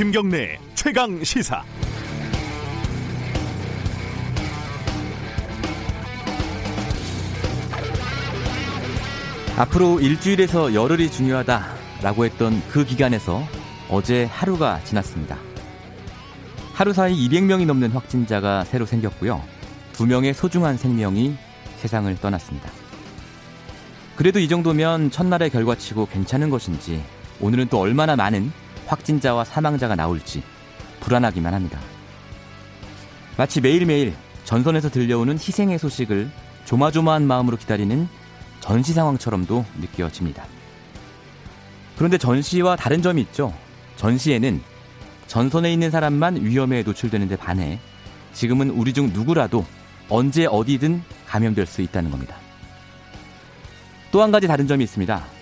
김경래 최강 시사. 앞으로 일주일에서 열흘이 중요하다라고 했던 그 기간에서 어제 하루가 지났습니다. 하루 사이 200명이 넘는 확진자가 새로 생겼고요. 두 명의 소중한 생명이 세상을 떠났습니다. 그래도 이 정도면 첫날의 결과치고 괜찮은 것인지 오늘은 또 얼마나 많은 확진자와 사망자가 나올지 불안하기만 합니다. 마치 매일매일 전선에서 들려오는 희생의 소식을 조마조마한 마음으로 기다리는 전시 상황처럼도 느껴집니다. 그런데 전시와 다른 점이 있죠. 전시에는 전선에 있는 사람만 위험에 노출되는데 반해 지금은 우리 중 누구라도 언제 어디든 감염될 수 있다는 겁니다. 또 한 가지 다른 점이 있습니다.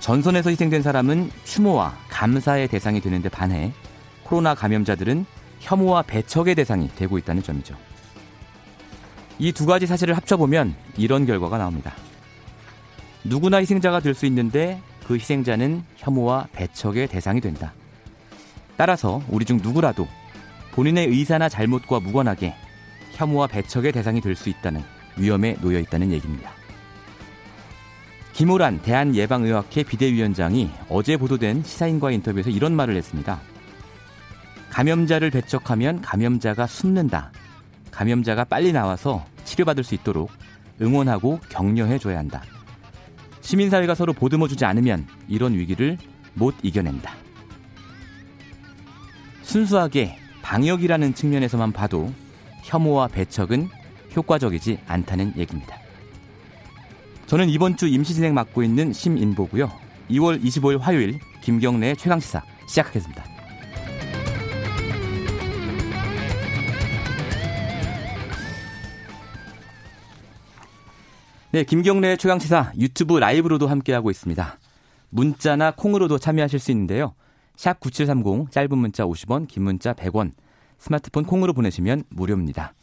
전선에서 희생된 사람은 추모와 감사의 대상이 되는데 반해 코로나 감염자들은 혐오와 배척의 대상이 되고 있다는 점이죠. 이 두 가지 사실을 합쳐보면 이런 결과가 나옵니다. 누구나 희생자가 될 수 있는데 그 희생자는 혐오와 배척의 대상이 된다. 따라서 우리 중 누구라도 본인의 의사나 잘못과 무관하게 혐오와 배척의 대상이 될 수 있다는 위험에 놓여 있다는 얘기입니다. 김호란 대한예방의학회 비대위원장이 어제 보도된 시사인과 인터뷰에서 이런 말을 했습니다. 감염자를 배척하면 감염자가 숨는다. 감염자가 빨리 나와서 치료받을 수 있도록 응원하고 격려해줘야 한다. 시민사회가 서로 보듬어주지 않으면 이런 위기를 못 이겨낸다. 순수하게 방역이라는 측면에서만 봐도 혐오와 배척은 효과적이지 않다는 얘기입니다. 저는 이번 주 임시 진행 맡고 있는 심인보고요. 2월 25일 화요일 김경래의 최강 시사 시작하겠습니다. 네, 김경래의 최강 시사 유튜브 라이브로도 함께하고 있습니다. 문자나 콩으로도 참여하실 수 있는데요. 샵 9730 짧은 문자 50원, 긴 문자 100원. 스마트폰 콩으로 보내시면 무료입니다.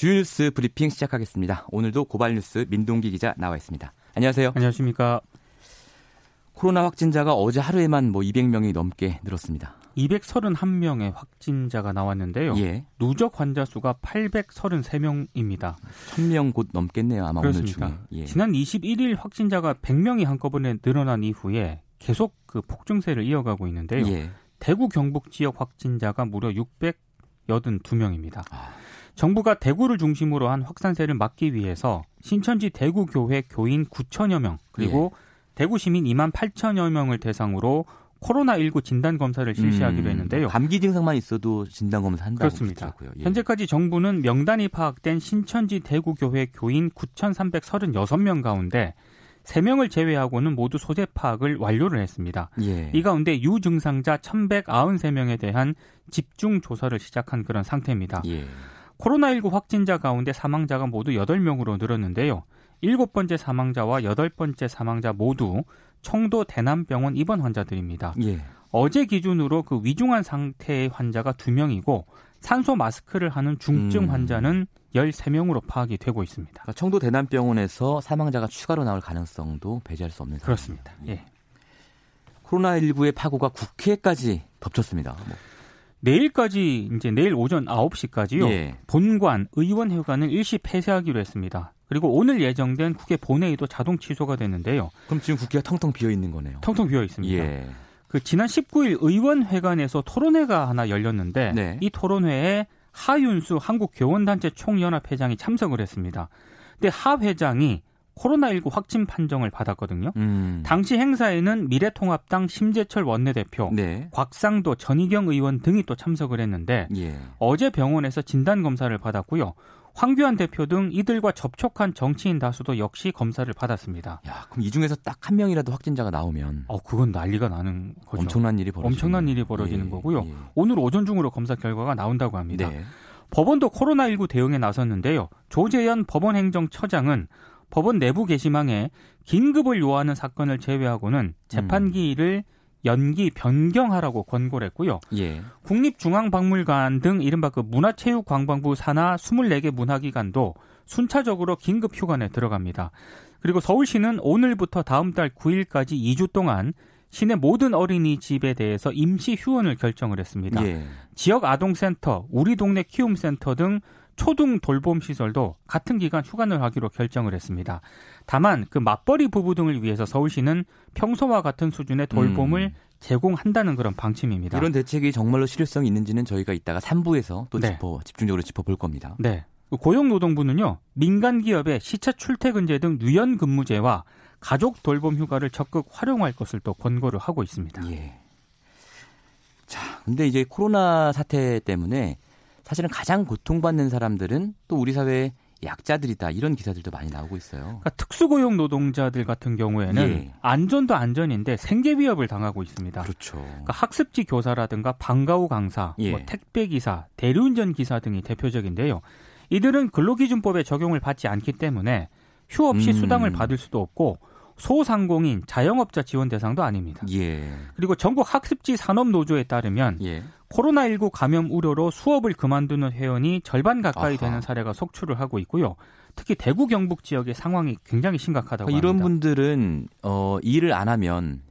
주뉴스 브리핑 시작하겠습니다. 오늘도 고발뉴스 민동기 기자 나와 있습니다. 안녕하세요. 안녕하십니까. 코로나 확진자가 어제 하루에만 뭐 200명이 넘게 늘었습니다. 231명의 확진자가 나왔는데요. 예. 누적 환자 수가 833명입니다. 1000명 곧 넘겠네요. 아마 그렇습니다. 오늘 중에. 예. 지난 21일 확진자가 100명이 한꺼번에 늘어난 이후에 계속 그 폭증세를 이어가고 있는데요. 예. 대구 경북 지역 확진자가 무려 682명입니다. 아. 정부가 대구를 중심으로 한 확산세를 막기 위해서 신천지 대구교회 교인 9천여 명 그리고 예. 대구 시민 2만 8천여 명을 대상으로 코로나19 진단 검사를 실시하기로 음, 했는데요. 감기 증상만 있어도 진단 검사 한다고 그렇습니다. 예. 현재까지 정부는 명단이 파악된 신천지 대구교회 교인 9,336명 가운데 3명을 제외하고는 모두 소재 파악을 완료를 했습니다. 예. 이 가운데 유증상자 1,193명에 대한 집중 조사를 시작한 그런 상태입니다. 예. 코로나19 확진자 가운데 사망자가 모두 8명으로 늘었는데요. 일곱 번째 사망자와 여덟 번째 사망자 모두 청도 대남병원 입원 환자들입니다. 예. 어제 기준으로 그 위중한 상태의 환자가 두명이고 산소 마스크를 하는 중증 음. 환자는 13명으로 파악이 되고 있습니다. 그러니까 청도 대남병원에서 사망자가 추가로 나올 가능성도 배제할 수 없는 그렇습니다. 예. 코로나19의 파고가 국회까지 덮쳤습니다. 뭐. 내일까지 이제 내일 오전 9시까지요. 예. 본관 의원회관을 일시 폐쇄하기로 했습니다. 그리고 오늘 예정된 국회 본회의도 자동 취소가 됐는데요. 그럼 지금 국회가 텅텅 비어 있는 거네요. 텅텅 비어 있습니다. 예. 그 지난 19일 의원회관에서 토론회가 하나 열렸는데 네. 이 토론회에 하윤수 한국교원단체 총연합회장이 참석을 했습니다. 근데 하 회장이 코로나19 확진 판정을 받았거든요. 음. 당시 행사에는 미래통합당 심재철 원내대표, 네. 곽상도 전희경 의원 등이 또 참석을 했는데 예. 어제 병원에서 진단 검사를 받았고요. 황교안 대표 등 이들과 접촉한 정치인 다수도 역시 검사를 받았습니다. 야, 그럼 이 중에서 딱 한 명이라도 확진자가 나오면 어, 그건 난리가 나는 거죠. 엄청난 일이 벌어지는 엄청난 일이 벌어지는 예, 거고요. 예. 오늘 오전 중으로 검사 결과가 나온다고 합니다. 네. 법원도 코로나19 대응에 나섰는데요. 조재현 법원행정처장은 법원 내부 게시망에 긴급을 요하는 사건을 제외하고는 재판기일을 음. 연기 변경하라고 권고를 했고요. 예. 국립중앙박물관 등 이른바 그 문화체육관광부 산하 24개 문화기관도 순차적으로 긴급 휴관에 들어갑니다. 그리고 서울시는 오늘부터 다음 달 9일까지 2주 동안 시내 모든 어린이집에 대해서 임시 휴원을 결정을 했습니다. 예. 지역 아동센터, 우리 동네 키움센터 등 초등 돌봄 시설도 같은 기간 휴관을 하기로 결정을 했습니다. 다만 그 맞벌이 부부 등을 위해서 서울시는 평소와 같은 수준의 돌봄을 음. 제공한다는 그런 방침입니다. 이런 대책이 정말로 실효성이 있는지는 저희가 이따가 3부에서 또 네. 짚어 집중적으로 짚어볼 겁니다. 네. 고용노동부는요 민간 기업의 시차 출퇴근제 등 유연 근무제와 가족 돌봄 휴가를 적극 활용할 것을 또 권고를 하고 있습니다. 예. 자, 근데 이제 코로나 사태 때문에 사실은 가장 고통받는 사람들은 또 우리 사회의 약자들이다 이런 기사들도 많이 나오고 있어요. 그러니까 특수고용 노동자들 같은 경우에는 예. 안전도 안전인데 생계 위협을 당하고 있습니다. 그렇죠. 그러니까 학습지 교사라든가 방과후 강사, 예. 뭐 택배 기사, 대리운전 기사 등이 대표적인데요. 이들은 근로기준법에 적용을 받지 않기 때문에 휴 없이 음. 수당을 받을 수도 없고 소상공인, 자영업자 지원 대상도 아닙니다. 예. 그리고 전국 학습지 산업 노조에 따르면 예. 코로나19 감염 우려로 수업을 그만두는 회원이 절반 가까이 아하. 되는 사례가 속출을 하고 있고요. 특히 대구 경북 지역의 상황이 굉장히 심각하다고 그러니까 합니다. 이런 분들은 어, 일을 안 하면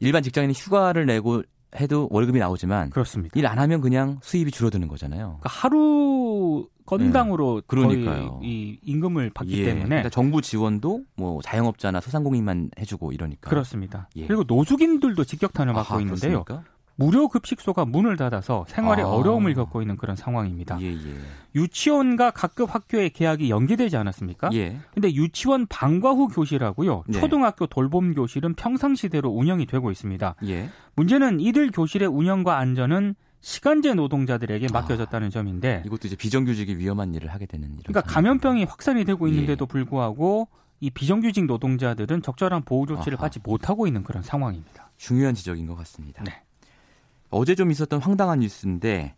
일반 직장인이 휴가를 내고 해도 월급이 나오지만 그렇습니다. 일 안 하면 그냥 수입이 줄어드는 거잖아요. 그러니까 하루 건당으로 네. 그러니까요. 이 임금을 받기 예. 때문에 그러니까 정부 지원도 뭐 자영업자나 소상공인만 해주고 이러니까 그렇습니다. 예. 그리고 노숙인들도 직격탄을 맞고 있는데요. 그렇습니까? 무료 급식소가 문을 닫아서 생활에 아. 어려움을 겪고 있는 그런 상황입니다. 예, 예. 유치원과 각급 학교의 개학이 연기되지 않았습니까? 예. 근데 유치원 방과 후 교실하고요. 네. 초등학교 돌봄 교실은 평상시대로 운영이 되고 있습니다. 예. 문제는 이들 교실의 운영과 안전은 시간제 노동자들에게 아. 맡겨졌다는 아, 점인데 이것도 이제 비정규직이 위험한 일을 하게 되는 그러니까 감염병이 확산이 되고 있는데도 예. 불구하고 이 비정규직 노동자들은 적절한 보호 조치를 아하. 받지 못하고 있는 그런 상황입니다. 중요한 지적인 것 같습니다. 네. 어제 좀 있었던 황당한 뉴스인데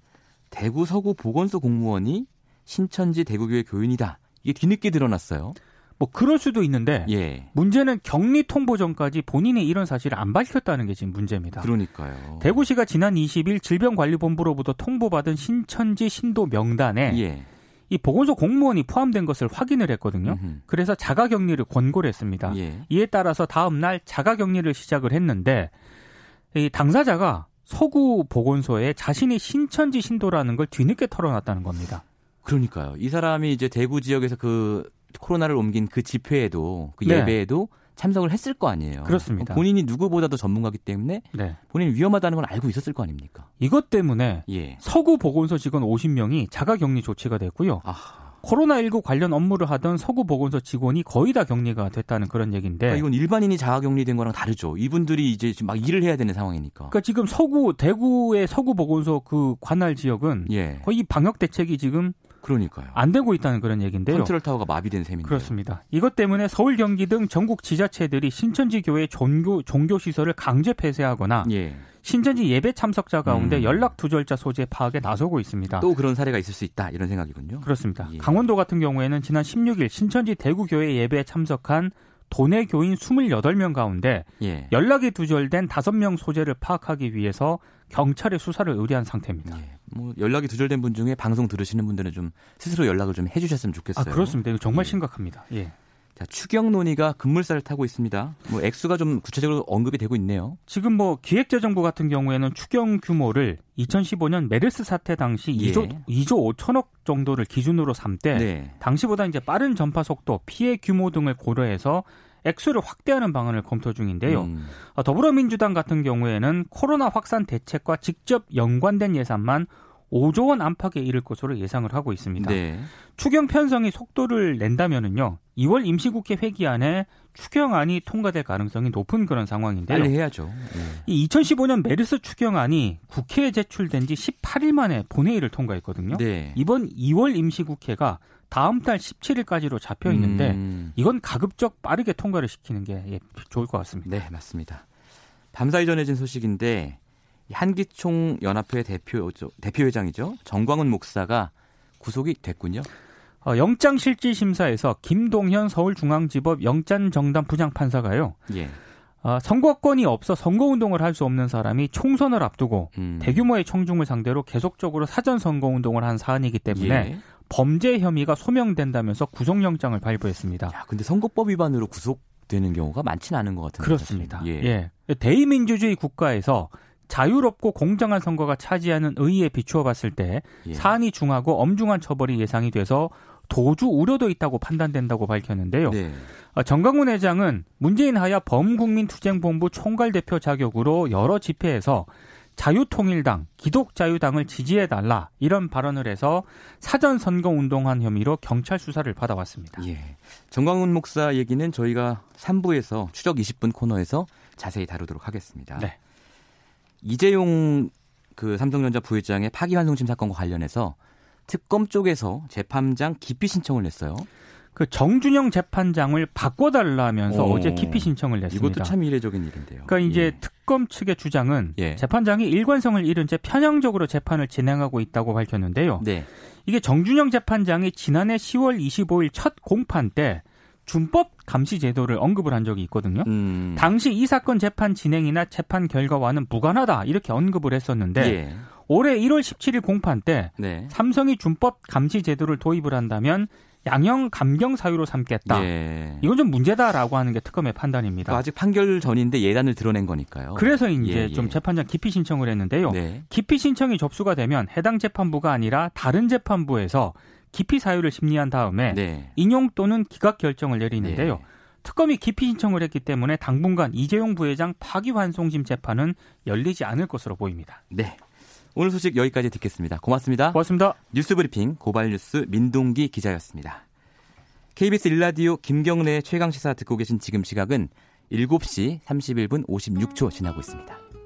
대구 서구 보건소 공무원이 신천지 대구교회 교인이다. 이게 뒤늦게 드러났어요. 뭐 그럴 수도 있는데 예. 문제는 격리 통보 전까지 본인이 이런 사실을 안 밝혔다는 게 지금 문제입니다. 그러니까요. 대구시가 지난 20일 질병관리본부로부터 통보받은 신천지 신도 명단에 예. 이 보건소 공무원이 포함된 것을 확인을 했거든요. 음흠. 그래서 자가격리를 권고를 했습니다. 예. 이에 따라서 다음 날 자가격리를 시작을 했는데 이 당사자가 서구 보건소에 자신이 신천지 신도라는 걸 뒤늦게 털어놨다는 겁니다. 그러니까요. 이 사람이 이제 대구 지역에서 그 코로나를 옮긴 그 집회에도 그 네. 예배에도 참석을 했을 거 아니에요. 그렇습니다. 본인이 누구보다도 전문가기 때문에 네. 본인이 위험하다는 걸 알고 있었을 거 아닙니까? 이것 때문에 예. 서구 보건소 직원 50명이 자가격리 조치가 됐고요. 아하. 코로나19 관련 업무를 하던 서구 보건소 직원이 거의 다 격리가 됐다는 그런 얘기인데 그러니까 이건 일반인이 자가 격리된 거랑 다르죠. 이분들이 이제 막 일을 해야 되는 상황이니까. 그러니까 지금 서구 대구의 서구 보건소 그 관할 지역은 예. 거의 방역 대책이 지금 그러니까요. 안 되고 있다는 그런 얘기인데요. 컨트롤 타워가 마비된 셈인데. 그렇습니다. 이것 때문에 서울 경기 등 전국 지자체들이 신천지 교회 종교 종교 시설을 강제 폐쇄하거나 예. 신천지 예배 참석자 가운데 음. 연락 두절자 소재 파악에 나서고 있습니다. 또 그런 사례가 있을 수 있다 이런 생각이군요. 그렇습니다. 예. 강원도 같은 경우에는 지난 16일 신천지 대구교회 예배에 참석한 도내 교인 28명 가운데 예. 연락이 두절된 5명 소재를 파악하기 위해서 경찰에 수사를 의뢰한 상태입니다. 예. 뭐 연락이 두절된 분 중에 방송 들으시는 분들은 좀 스스로 연락을 좀 해주셨으면 좋겠어요. 아 그렇습니다. 이거 정말 예. 심각합니다. 예. 자, 추경 논의가 급물살을 타고 있습니다. 뭐 액수가 좀 구체적으로 언급이 되고 있네요. 지금 뭐 기획재정부 같은 경우에는 추경 규모를 2015년 메르스 사태 당시 예. 2조 2조 5천억 정도를 기준으로 삼때 네. 당시보다 이제 빠른 전파 속도, 피해 규모 등을 고려해서 액수를 확대하는 방안을 검토 중인데요. 음. 어, 더불어민주당 같은 경우에는 코로나 확산 대책과 직접 연관된 예산만 5조 원 안팎에 이를 것으로 예상을 하고 있습니다. 네. 추경 편성이 속도를 낸다면은요. 2월 임시국회 회기 안에 추경안이 통과될 가능성이 높은 그런 상황인데요. 빨리 해야죠. 네. 이 2015년 메르스 추경안이 국회에 제출된 지 18일 만에 본회의를 통과했거든요. 네. 이번 2월 임시국회가 다음 달 17일까지로 잡혀 있는데 음. 이건 가급적 빠르게 통과를 시키는 게 예, 좋을 것 같습니다. 네, 맞습니다. 밤사이 전해진 소식인데 한기총 연합회 대표 대표회장이죠 정광훈 목사가 구속이 됐군요. 어, 영장실질심사에서 김동현 서울중앙지법 영장정당 부장판사가요. 예. 어, 선거권이 없어 선거운동을 할 수 없는 사람이 총선을 앞두고 음. 대규모의 청중을 상대로 계속적으로 사전 선거운동을 한 사안이기 때문에 예. 범죄 혐의가 소명된다면서 구속영장을 발부했습니다. 야, 근데 선거법 위반으로 구속 되는 경우가 많지는 않은 것 같은데. 그렇습니다. 예. 예. 대의민주주의 국가에서 자유롭고 공정한 선거가 차지하는 의의에 비추어 봤을 때 예. 사안이 중하고 엄중한 처벌이 예상이 돼서 도주 우려도 있다고 판단된다고 밝혔는데요. 네. 어, 정강훈 회장은 문재인 하야 범국민투쟁본부 총괄 대표 자격으로 여러 집회에서 자유통일당, 기독자유당을 지지해달라 이런 발언을 해서 사전 선거 운동한 혐의로 경찰 수사를 받아왔습니다. 예. 정광훈 목사 얘기는 저희가 3부에서 추적 20분 코너에서 자세히 다루도록 하겠습니다. 네. 이재용 그 삼성전자 부회장의 파기환송심 사건과 관련해서 특검 쪽에서 재판장 기피 신청을 냈어요. 그 정준영 재판장을 바꿔달라면서 어. 제 기피 신청을 냈습니다. 이것도 참 이례적인 일인데요. 그러니까 이제 예. 특검 측의 주장은 예. 재판장이 일관성을 잃은 채 편향적으로 재판을 진행하고 있다고 밝혔는데요. 네. 이게 정준영 재판장이 지난해 10월 25일 첫 공판 때 준법 감시 제도를 언급을 한 적이 있거든요. 음. 당시 이 사건 재판 진행이나 재판 결과와는 무관하다 이렇게 언급을 했었는데 예. 올해 1월 17일 공판 때 네. 삼성이 준법 감시 제도를 도입을 한다면 양형 감경 사유로 삼겠다. 예. 이건 좀 문제다라고 하는 게 특검의 판단입니다. 그러니까 아직 판결 전인데 예단을 드러낸 거니까요. 그래서 이제 예, 예. 좀 재판장 기피 신청을 했는데요. 네. 기피 신청이 접수가 되면 해당 재판부가 아니라 다른 재판부에서 기피 사유를 심리한 다음에 네. 인용 또는 기각 결정을 내리는데요. 네. 특검이 기피 신청을 했기 때문에 당분간 이재용 부회장 파기환송심 재판은 열리지 않을 것으로 보입니다. 네. 오늘 소식 여기까지 듣겠습니다. 고맙습니다. 고맙습니다. 뉴스브리핑 고발뉴스 민동기 기자였습니다. KBS 일라디오 김경래 최강 시사 듣고 계신 지금 시각은 7시 31분 56초 지나고 있습니다.